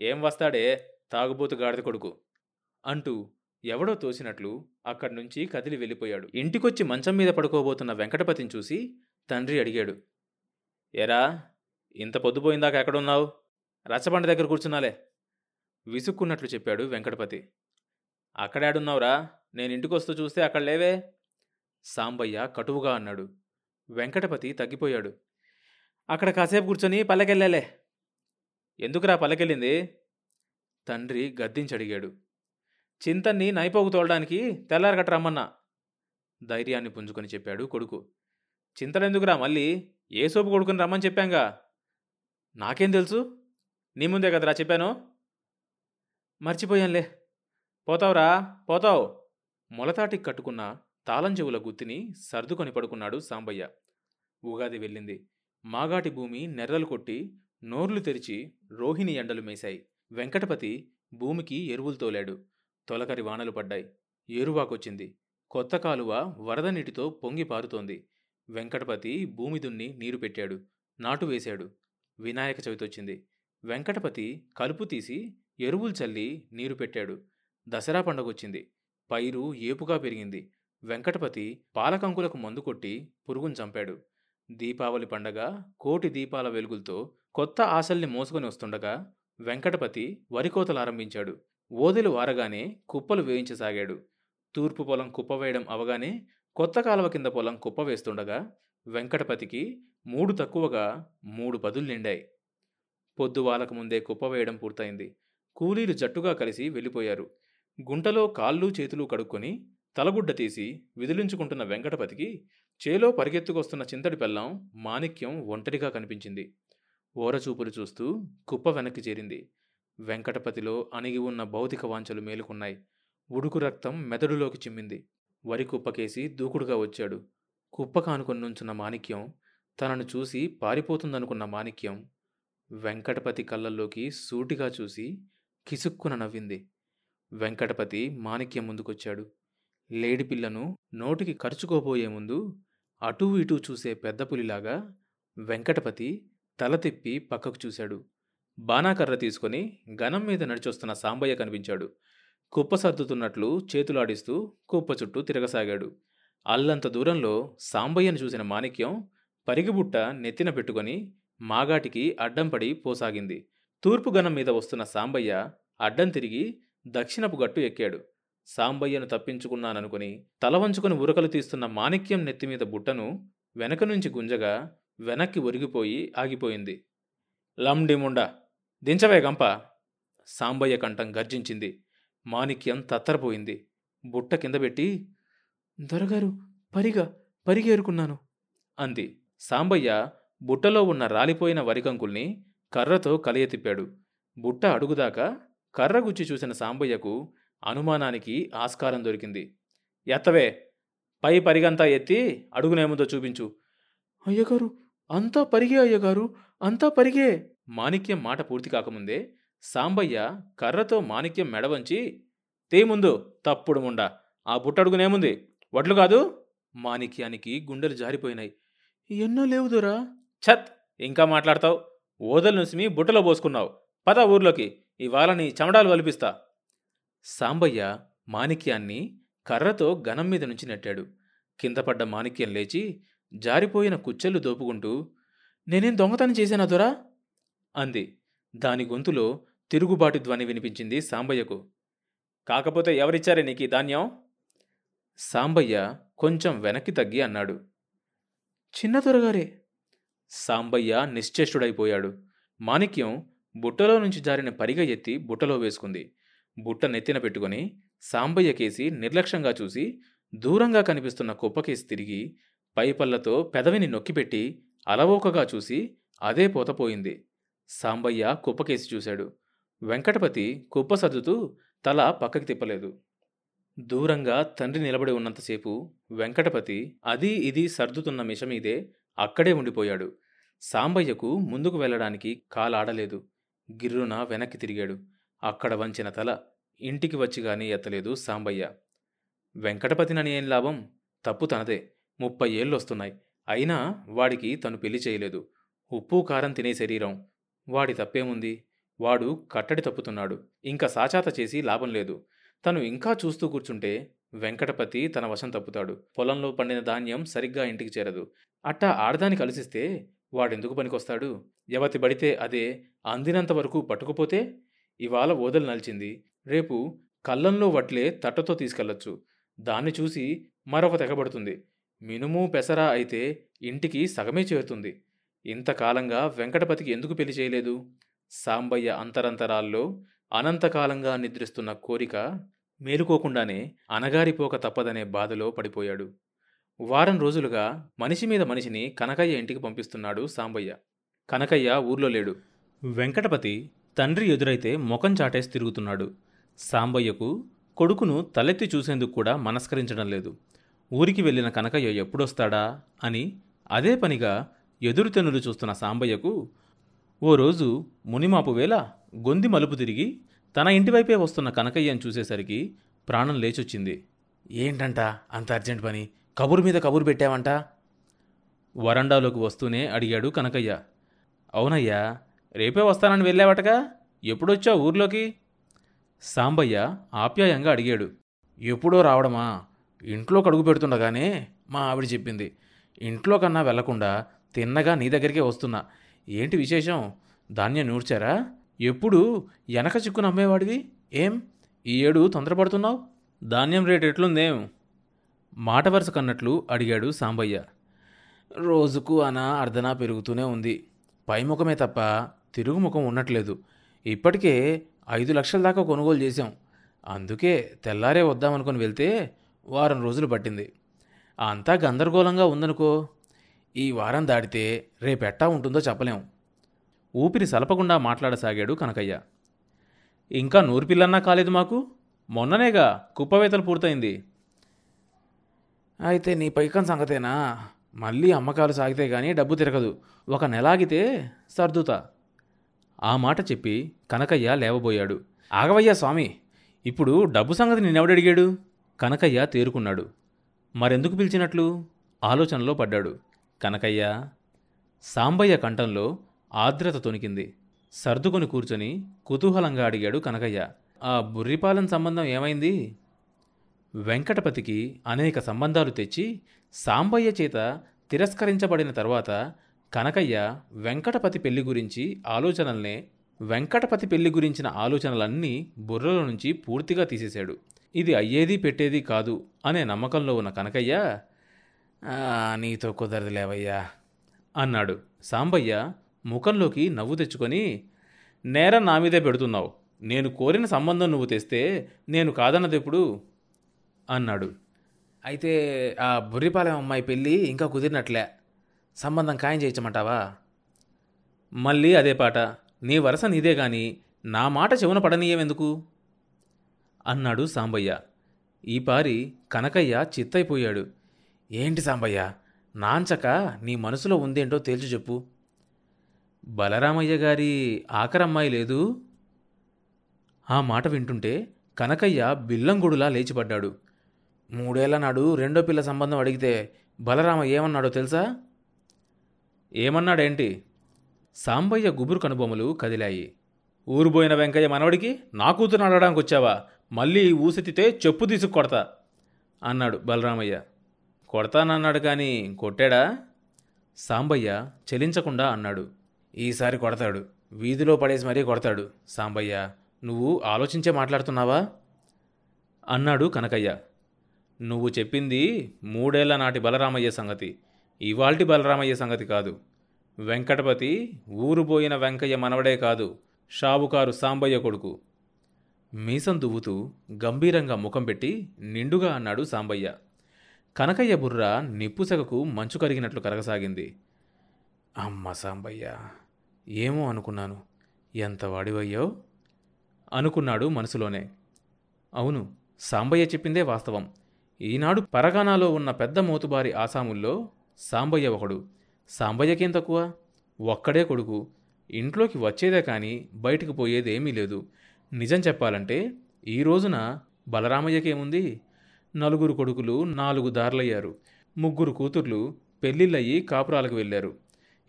ఏం వస్తాడే? తాగుబోతు గాడిద కొడుకు. అంటూ ఎవడో తోసినట్లు అక్కడి నుంచి కదిలి వెళ్ళిపోయాడు. ఇంటికొచ్చి మంచం మీద పడుకోబోతున్న వెంకటపతిని చూసి తండ్రి అడిగాడు. ఎరా ఇంత పొద్దుపోయిందాక ఎక్కడున్నావు? రచ్చబండ దగ్గర కూర్చున్నాలే. విసుక్కున్నట్లు చెప్పాడు వెంకటపతి. అక్కడాడున్నావురా? నేను ఇంటికొస్తూ చూస్తే అక్కడ లేవే? సాంబయ్య కటువుగా అన్నాడు. వెంకటపతి తగ్గిపోయాడు. అక్కడ కాసేపు కూర్చొని పల్లెకెళ్ళాలే. ఎందుకురా పలకెళ్ళింది? తండ్రి గద్దించడిగాడు. చింతన్ని నైపోగు తోలడానికి తెల్లారగట్ట రమ్మన్నా. ధైర్యాన్ని పుంజుకొని చెప్పాడు కొడుకు. చింతలెందుకురా మళ్ళీ? ఏ సోపు కొడుకుని రమ్మని చెప్పాంగా? నాకేం తెలుసు? నీ ముందే కదరా చెప్పాను. మర్చిపోయానులే. పోతావురా పోతావు. మొలతాటికి కట్టుకున్న తాళం చెవుల గుత్తిని సర్దుకొని పడుకున్నాడు సాంబయ్య. ఉగాది వెళ్ళింది. మాగాటి భూమి నెర్రలు కొట్టి నోర్లు తెరిచి రోహిణి ఎండలు మేశాయి. వెంకటపతి భూమికి ఎరువులు తోలాడు. తొలకరి వానలు పడ్డాయి. ఏరువాకొచ్చింది. కొత్త కాలువ వరద నీటితో పొంగి పారుతోంది. వెంకటపతి భూమి దున్ని నీరు పెట్టాడు. నాటు వేశాడు. వినాయక చవితొచ్చింది. వెంకటపతి కలుపు తీసి ఎరువులు చల్లి నీరు పెట్టాడు. దసరా పండగొచ్చింది. పైరు ఏపుగా పెరిగింది. వెంకటపతి పాలకంకులకు మందు కొట్టి పురుగును చంపాడు. దీపావళి పండగ కోటి దీపాల వెలుగులతో కొత్త ఆశల్ని మోసుకొని వస్తుండగా వెంకటపతి వరికోతలారంభించాడు. ఓదెలు వారగానే కుప్పలు వేయించసాగాడు. తూర్పు పొలం కుప్ప వేయడం అవగానే కొత్త కాలువ కింద పొలం కుప్ప వేస్తుండగా వెంకటపతికి మూడు తక్కువగా మూడు పదులు నిండాయి. పొద్దువాలకు ముందే కుప్ప వేయడం పూర్తయింది. కూలీలు జట్టుగా కలిసి వెళ్ళిపోయారు. గుంటలో కాళ్ళు చేతులు కడుక్కొని తలగుడ్డ తీసి విదిలించుకుంటున్న వెంకటపతికి చేలో పరిగెత్తుకొస్తున్న చింతడి పెళ్ళం మాణిక్యం ఒంటరిగా కనిపించింది. ఓరచూపులు చూస్తూ కుప్ప వెనక్కి చేరింది. వెంకటపతిలో అణిగి ఉన్న భౌతిక వాంఛలు మేలుకున్నాయి. ఉడుకు రక్తం మెదడులోకి చిమ్మింది. వరి కుప్పకేసి దూకుడుగా వచ్చాడు. కుప్ప కానుకొని నుంచున్న మాణిక్యం తనను చూసి పారిపోతుందనుకున్న మాణిక్యం వెంకటపతి కళ్ళల్లోకి సూటిగా చూసి కిసుక్కున నవ్వింది. వెంకటపతి మాణిక్యం ముందుకొచ్చాడు. లేడి పిల్లను నోటికి ఖర్చుకోబోయే ముందు అటూ ఇటూ చూసే పెద్ద పులిలాగా వెంకటపతి తల తిప్పి పక్కకు చూశాడు. బాణాకర్ర తీసుకొని గనం మీద నడిచొస్తున్న సాంబయ్య కనిపించాడు. కుప్ప సర్దుతున్నట్లు చేతులాడిస్తూ కుప్ప చుట్టూ తిరగసాగాడు. అల్లంత దూరంలో సాంబయ్యను చూసిన మాణిక్యం పరిగిబుట్ట నెత్తిన పెట్టుకొని మాగాటికి అడ్డం పడి పోసాగింది. తూర్పు గనం మీద వస్తున్న సాంబయ్య అడ్డం తిరిగి దక్షిణపు గట్టు ఎక్కాడు. సాంబయ్యను తప్పించుకున్నాననుకుని తల వంచుకొని ఉరకలు తీస్తున్న మాణిక్యం నెత్తిమీద బుట్టను వెనక నుంచి గుంజగా వెనక్కి ఒరిగిపోయి ఆగిపోయింది. లమ్డిముండా దించవే గంప. సాంబయ్య కంఠం గర్జించింది. మాణిక్యం తత్తరపోయింది. బుట్ట కింద పెట్టి దొరగారు పరిగా పరిగేరుకున్నాను అంది. సాంబయ్య బుట్టలో ఉన్న రాలిపోయిన వరికంకుల్ని కర్రతో కలియతిప్పాడు బుట్ట అడుగుదాకా కర్ర గుచ్చి చూసిన సాంబయ్యకు అనుమానానికి ఆస్కారం దొరికింది. ఎత్తవే పై పరిగంతా ఎత్తి అడుగునేముందో చూపించు. అయ్యగారు అంతా పరిగే అయ్యగారు అంతా పరిగే. మాణిక్యం మాట పూర్తి కాకముందే సాంబయ్య కర్రతో మాణిక్యం మెడవంచి తేముందు తప్పుడు ముండా. ఆ బుట్టడుగునేముంది వడ్లు కాదు. మాణిక్యానికి గుండెలు జారిపోయినాయి. ఎన్నో లేవుదురా ఛత్! ఇంకా మాట్లాడతావు. ఓదలు నుసిమి బుట్టలో పోసుకున్నావు. పద ఊర్లోకి. ఇవాళ నీ చెమడాలు వలిపిస్తా. సాంబయ్య మాణిక్యాన్ని కర్రతో గనం మీద నుంచి నెట్టాడు. కింద పడ్డ మాణిక్యం లేచి జారిపోయిన కుచ్చెళ్ళు దోపుకుంటూ నేనేం దొంగతనం చేశానా దొరా? అంది. దాని గొంతులో తిరుగుబాటు ధ్వని వినిపించింది సాంబయ్యకు. కాకపోతే ఎవరిచ్చారే నీకు ధాన్యం? సాంబయ్య కొంచెం వెనక్కి తగ్గి అన్నాడు. చిన్న దొరగారే. సాంబయ్య నిశ్చేష్టుడైపోయాడు. మాణిక్యం బుట్టలో నుంచి జారిన పరిగ ఎత్తి బుట్టలో వేసుకుంది. బుట్ట నెత్తిన పెట్టుకుని సాంబయ్య కేసి నిర్లక్ష్యంగా చూసి దూరంగా కనిపిస్తున్న కుప్పకేసి తిరిగి పైపల్లతో పెదవిని నొక్కిపెట్టి అలవోకగా చూసి అదే పోతపోయింది సాంబయ్య కుప్పకేసి చూశాడు. వెంకటపతి కుప్ప సర్దుతూ తల పక్కకి తిప్పలేదు. దూరంగా తండ్రి నిలబడి ఉన్నంతసేపు వెంకటపతి అది ఇది సర్దుతున్న మిషమీదే అక్కడే ఉండిపోయాడు. సాంబయ్యకు ముందుకు వెళ్ళడానికి కాలాడలేదు. గిర్రున వెనక్కి తిరిగాడు. అక్కడ వంచిన తల ఇంటికి వచ్చి గాని ఎత్తలేదు సాంబయ్య. వెంకటపతినని ఏం లాభం? తప్పు తనదే. ముప్పై ఏళ్ళొస్తున్నాయి. అయినా వాడికి తను పెళ్ళి చేయలేదు. ఉప్పు కారం తినే శరీరం. వాడి తప్పేముంది? వాడు కట్టడి తప్పుతున్నాడు. ఇంకా సాచాత చేసి లాభం లేదు. తను ఇంకా చూస్తూ కూర్చుంటే వెంకటపతి తన వశం తప్పుతాడు. పొలంలో పండిన ధాన్యం సరిగ్గా ఇంటికి చేరదు. అట్టా ఆడదాన్ని కలిసిస్తే వాడెందుకు పనికొస్తాడు? ఎవతి పడితే అదే అందినంత వరకు పట్టుకుపోతే? ఇవాళ ఓదలు నలిచింది. రేపు కళ్ళంలో వట్లే తట్టతో తీసుకెళ్ళొచ్చు దాన్ని చూసి మరొక తెగబడుతుంది. మినుము పెసరా అయితే ఇంటికి సగమే చేరుతుంది. ఇంతకాలంగా వెంకటపతికి ఎందుకు పెళ్ళి చేయలేదు? సాంబయ్య అంతరంతరాల్లో అనంతకాలంగా నిద్రిస్తున్న కోరిక మేలుకోకుండానే అనగారిపోక తప్పదనే బాధలో పడిపోయాడు. వారం రోజులుగా మనిషి మీద మనిషిని కనకయ్య ఇంటికి పంపిస్తున్నాడు సాంబయ్య. కనకయ్య ఊర్లో లేడు. వెంకటపతి తండ్రి ఎదురైతే ముఖం చాటేసి తిరుగుతున్నాడు. సాంబయ్యకు కొడుకును తలెత్తి చూసేందుకు కూడా మనస్కరించడం లేదు. ఊరికి వెళ్ళిన కనకయ్య ఎప్పుడొస్తాడా అని అదే పనిగా ఎదురుతెన్నులు చూస్తున్న సాంబయ్యకు ఓ రోజు మునిమాపు వేళ గొంది మలుపు తిరిగి తన ఇంటివైపే వస్తున్న కనకయ్యను చూసేసరికి ప్రాణం లేచొచ్చింది. ఏంటంట అంత అర్జెంట్ పని? కబురు మీద కబురు పెట్టావంట? వరండాలోకి వస్తూనే అడిగాడు కనకయ్య. అవునయ్యా రేపే వస్తానని వెళ్ళావటగా? ఎప్పుడొచ్చావు ఊర్లోకి? సాంబయ్య ఆప్యాయంగా అడిగాడు. ఎప్పుడో రావడమా? ఇంట్లో కడుగు పెడుతుండగానే మా ఆవిడ చెప్పింది ఇంట్లో కన్నా వెళ్ళకుండా తిన్నగా నీ దగ్గరికే వస్తున్నా. ఏంటి విశేషం? ధాన్యం నూర్చారా? ఎప్పుడు వెనక చిక్కున అమ్మేవాడివి ఏం? ఈ ఏడు తొందరపడుతున్నావు? ధాన్యం రేటు ఎట్లుందేం? మాట వరుస కన్నట్లు అడిగాడు సాంబయ్య. రోజుకు అన అర్ధనా పెరుగుతూనే ఉంది. పైముఖమే తప్ప తిరుగుముఖం ఉండట్లేదు. ఇప్పటికే ఐదు లక్షల దాకా కొనుగోలు చేశాం. అందుకే తెల్లారే వద్దామనుకుని వెళ్తే వారం రోజులు పట్టింది. అంతా గందరగోళంగా ఉందనుకో ఈ వారం దాటితే రేపెట్టా ఉంటుందో చెప్పలేం. ఊపిరి సలపకుండా మాట్లాడసాగాడు కనకయ్య. ఇంకా నూరు పిల్లన్నా కాలేదు మాకు? మొన్ననేగా కుప్పవేతలు పూర్తయింది. అయితే నీ పైకం సంగతేనా? మళ్ళీ అమ్మకాలు సాగితే గానీ డబ్బు తిరగదు. ఒక నెలాగితే సర్దుతా. ఆ మాట చెప్పి కనకయ్య లేవబోయాడు. ఆగవయ్యా స్వామి ఇప్పుడు డబ్బు సంగతి నిన్నెవడడిగాడు? కనకయ్య తేరుకున్నాడు. మరెందుకు పిలిచినట్లు? ఆలోచనలో పడ్డాడు. కనకయ్య సాంబయ్య కంఠంలో ఆర్ద్రత తొనికింది. సర్దుకొని కూర్చొని కుతూహలంగా అడిగాడు కనకయ్య ఆ బుర్రిపాలెం సంబంధం ఏమైంది? వెంకటపతికి అనేక సంబంధాలు తెచ్చి సాంబయ్య చేత తిరస్కరించబడిన తర్వాత కనకయ్య వెంకటపతి పెళ్ళి గురించి ఆలోచనల్నే వెంకటపతి పెళ్ళి గురించిన ఆలోచనలన్నీ బుర్రల నుంచి పూర్తిగా తీసేశాడు. ఇది అయ్యేది పెట్టేది కాదు అనే నమ్మకంలో ఉన్న కనకయ్య నీతో కుదరదులేవయ్యా అన్నాడు. సాంబయ్య ముఖంలోకి నవ్వు తెచ్చుకొని నేరం నా మీదే పెడుతున్నావు. నేను కోరిన సంబంధం నువ్వు తెస్తే నేను కాదన్నదెప్పుడు? అన్నాడు. అయితే ఆ బుర్రిపాలెం అమ్మాయి పెళ్ళి ఇంకా కుదిరినట్లే. సంబంధం ఖాయం చేయించమంటావా? మళ్ళీ అదే పాట. నీ వరస నీదే గాని నా మాట చెవున పడనీయవెందుకు? అన్నాడు సాంబయ్య. ఈ పారి కనకయ్య చిత్తైపోయాడు. ఏంటి సాంబయ్య? నాంచక నీ మనసులో ఉందేంటో తేల్చి చెప్పు. బలరామయ్య గారి ఆఖరమ్మాయి లేదు? ఆ మాట వింటుంటే కనకయ్య బిల్లంగుడులా లేచిపడ్డాడు. మూడేళ్ళ నాడు రెండో పిల్ల సంబంధం అడిగితే బలరామ ఏమన్నాడో తెలుసా? ఏమన్నాడేంటి? సాంబయ్య గుబురు కనుబొమ్మలు కదిలాయి. ఊరుబోయిన వెంకయ్య మనవడికి నా కూతురు అడగడానికి వచ్చావా మళ్ళీ ఊసెత్తితే చెప్పు తీసుకు కొడతా అన్నాడు బలరామయ్య. కొడతానన్నాడు కానీ కొట్టాడా? సాంబయ్య చెలించకుండా అన్నాడు. ఈసారి కొడతాడు. వీధిలో పడేసి మరీ కొడతాడు. సాంబయ్య నువ్వు ఆలోచించే మాట్లాడుతున్నావా? అన్నాడు కనకయ్య. నువ్వు చెప్పింది మూడేళ్ళ నాటి బలరామయ్య సంగతి. ఇవాల్టి బలరామయ్య సంగతి కాదు. వెంకటపతి ఊరుపోయిన వెంకయ్య మనవడే కాదు. షావుకారు సాంబయ్య కొడుకు. మీసం దువ్వుతూ గంభీరంగా ముఖం పెట్టి నిండుగా అన్నాడు సాంబయ్య. కనకయ్య బుర్ర నిప్పుసెగకు మంచు కరిగినట్లు కరగసాగింది. అమ్మ సాంబయ్య ఏమో అనుకున్నాను. ఎంత వాడివయ్యో? అనుకున్నాడు మనసులోనే. అవును సాంబయ్య చెప్పిందే వాస్తవం. ఈనాడు పరగానాలో ఉన్న పెద్ద మోతుబారి ఆసాముల్లో సాంబయ్య ఒకడు. సాంబయ్యకేం తక్కువ? ఒక్కడే కొడుకు. ఇంట్లోకి వచ్చేదే కానీ బయటికి పోయేదేమీ లేదు. నిజం చెప్పాలంటే ఈ రోజున బలరామయ్యకేముంది? నలుగురు కొడుకులు నాలుగు దారులయ్యారు. ముగ్గురు కూతుర్లు పెళ్ళిళ్ళయి కాపురాలకు వెళ్ళారు.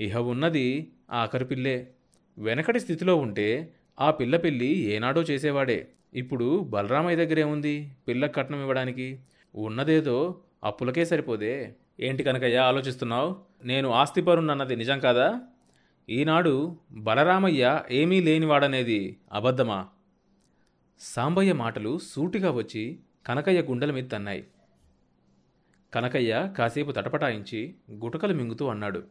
ఇహ ఉన్నది ఆఖరి పిల్లే. వెనకటి స్థితిలో ఉంటే ఆ పిల్ల పెళ్ళి ఏనాడో చేసేవాడే. ఇప్పుడు బలరామయ్య దగ్గరే ఉంది పిల్ల కట్నం ఇవ్వడానికి. ఉన్నదేదో అప్పులకే సరిపోదే. ఏంటి కనకయ్యా ఆలోచిస్తున్నావు? నేను ఆస్తిపరున్నన్నది నిజం కాదా? ఈనాడు బలరామయ్య ఏమీ లేనివాడనేది అబద్ధమా? సాంబయ్య మాటలు సూటిగా వచ్చి కనకయ్య గుండెల మీద తన్నాయి. కనకయ్య కాసేపు తటపటాయించి గుటకలు మింగుతూ అన్నాడు.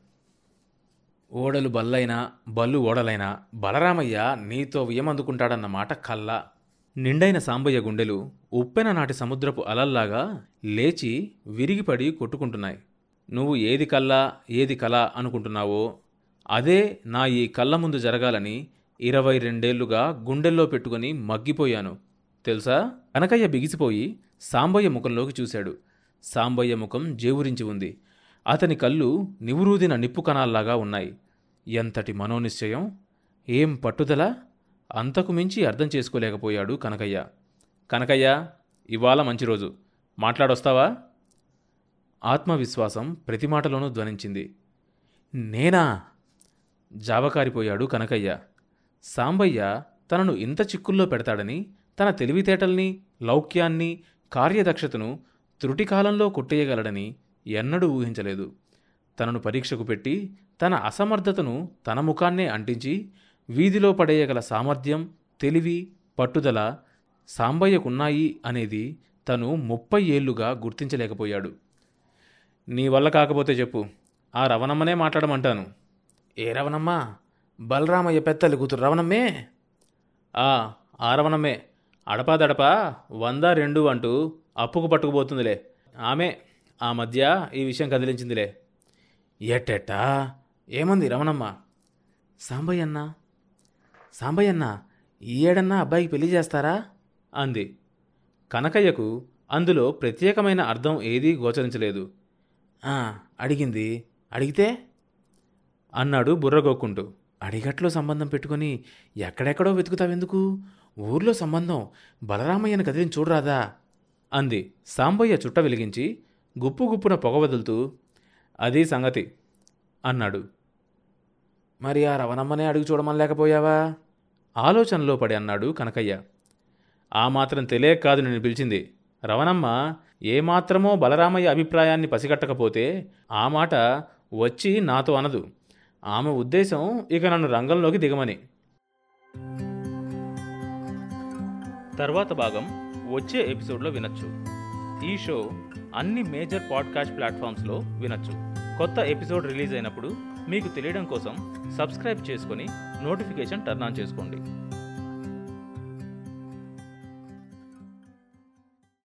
ఓడలు బల్లైనా బల్లు ఓడలైనా బలరామయ్య నీతో వియమందుకుంటాడన్న మాట కల్లా నిండైన సాంబయ్య గుండెలు ఉప్పెన నాటి సముద్రపు అలల్లాగా లేచి విరిగిపడి కొట్టుకుంటున్నాయి. నువ్వు ఏది కల్లా ఏది కల అనుకుంటున్నావో అదే నా ఈ కళ్ళ ముందు జరగాలని ఇరవై రెండేళ్ళుగా గుండెల్లో పెట్టుకుని మగ్గిపోయాను. తెలుసా? కనకయ్య బిగిసిపోయి సాంబయ్య ముఖంలోకి చూశాడు. సాంబయ్య ముఖం జేవురించి ఉంది. అతని కళ్ళు నివురూదిన నిప్పు కణాల్లాగా ఉన్నాయి. ఎంతటి మనోనిశ్చయం? ఏం పట్టుదల? అంతకు మించి అర్థం చేసుకోలేకపోయాడు కనకయ్య. కనకయ్య ఇవాళ మంచి రోజు. మాట్లాడొస్తావా? ఆత్మవిశ్వాసం ప్రతి మాటలోనూ ధ్వనించింది. నేనా? జావకారిపోయాడు కనకయ్య. సాంబయ్య తనను ఇంత చిక్కుల్లో పెడతాడని తన తెలివితేటల్ని లౌక్యాన్ని కార్యదక్షతను త్రుటికాలంలో కొట్టేయగలడని ఎన్నడూ ఊహించలేదు. తనను పరీక్షకు పెట్టి తన అసమర్థతను తన ముఖాన్నే అంటించి వీధిలో పడేయగల సామర్థ్యం తెలివి పట్టుదల సాంబయ్యకున్నాయి అనేది తను ముప్పై ఏళ్ళుగా గుర్తించలేకపోయాడు. నీ వల్ల కాకపోతే చెప్పు. ఆ రవణమ్మనే మాట్లాడమంటాను. ఏ రవణమ్మా? బలరామయ్య పెత్తలి కూతురు రవణమ్మే? ఆ ఆ అడపా అడపాదడపా వంద రెండు అంటూ అప్పుకు పట్టుకుపోతుందిలే. ఆమె ఆ మధ్య ఈ విషయం కదిలించిందిలే. ఎట్టెట్టా? ఏమంది రమణమ్మ సాంబయ్యన్న? సాంబయ్యన్న ఈ ఏడన్నా అబ్బాయికి పెళ్ళి చేస్తారా? అంది. కనకయ్యకు అందులో ప్రత్యేకమైన అర్థం ఏదీ గోచరించలేదు. అడిగింది. అడిగితే? అన్నాడు బుర్రగోక్కుంటూ. అడిగట్లో సంబంధం పెట్టుకొని ఎక్కడెక్కడో వెతుకుతావెందుకు ఊర్లో సంబంధం బలరామయ్యను కదిలిని చూడరాదా? అంది సాంబయ్య చుట్ట వెలిగించి గుప్పు గుప్పున పొగ వదులుతూ అది సంగతి అన్నాడు. మరి ఆ రవణమ్మనే అడుగు చూడమని లేకపోయావా? ఆలోచనలో పడి అన్నాడు కనకయ్య. ఆ మాత్రం తెలియక కాదు నేను పిలిచింది. రవణమ్మ ఏమాత్రమో బలరామయ్య అభిప్రాయాన్ని పసిగట్టకపోతే ఆ మాట వచ్చి నాతో అనదు. ఆమె ఉద్దేశం ఇక నన్ను రంగంలోకి దిగమని. తర్వాత భాగం వచ్చే ఎపిసోడ్లో వినొచ్చు. ఈ షో అన్ని మేజర్ పాడ్కాస్ట్ ప్లాట్ఫామ్స్లో వినొచ్చు. కొత్త ఎపిసోడ్ రిలీజ్ అయినప్పుడు మీకు తెలియడం కోసం సబ్స్క్రైబ్ చేసుకొని నోటిఫికేషన్ టర్న్ ఆన్ చేసుకోండి.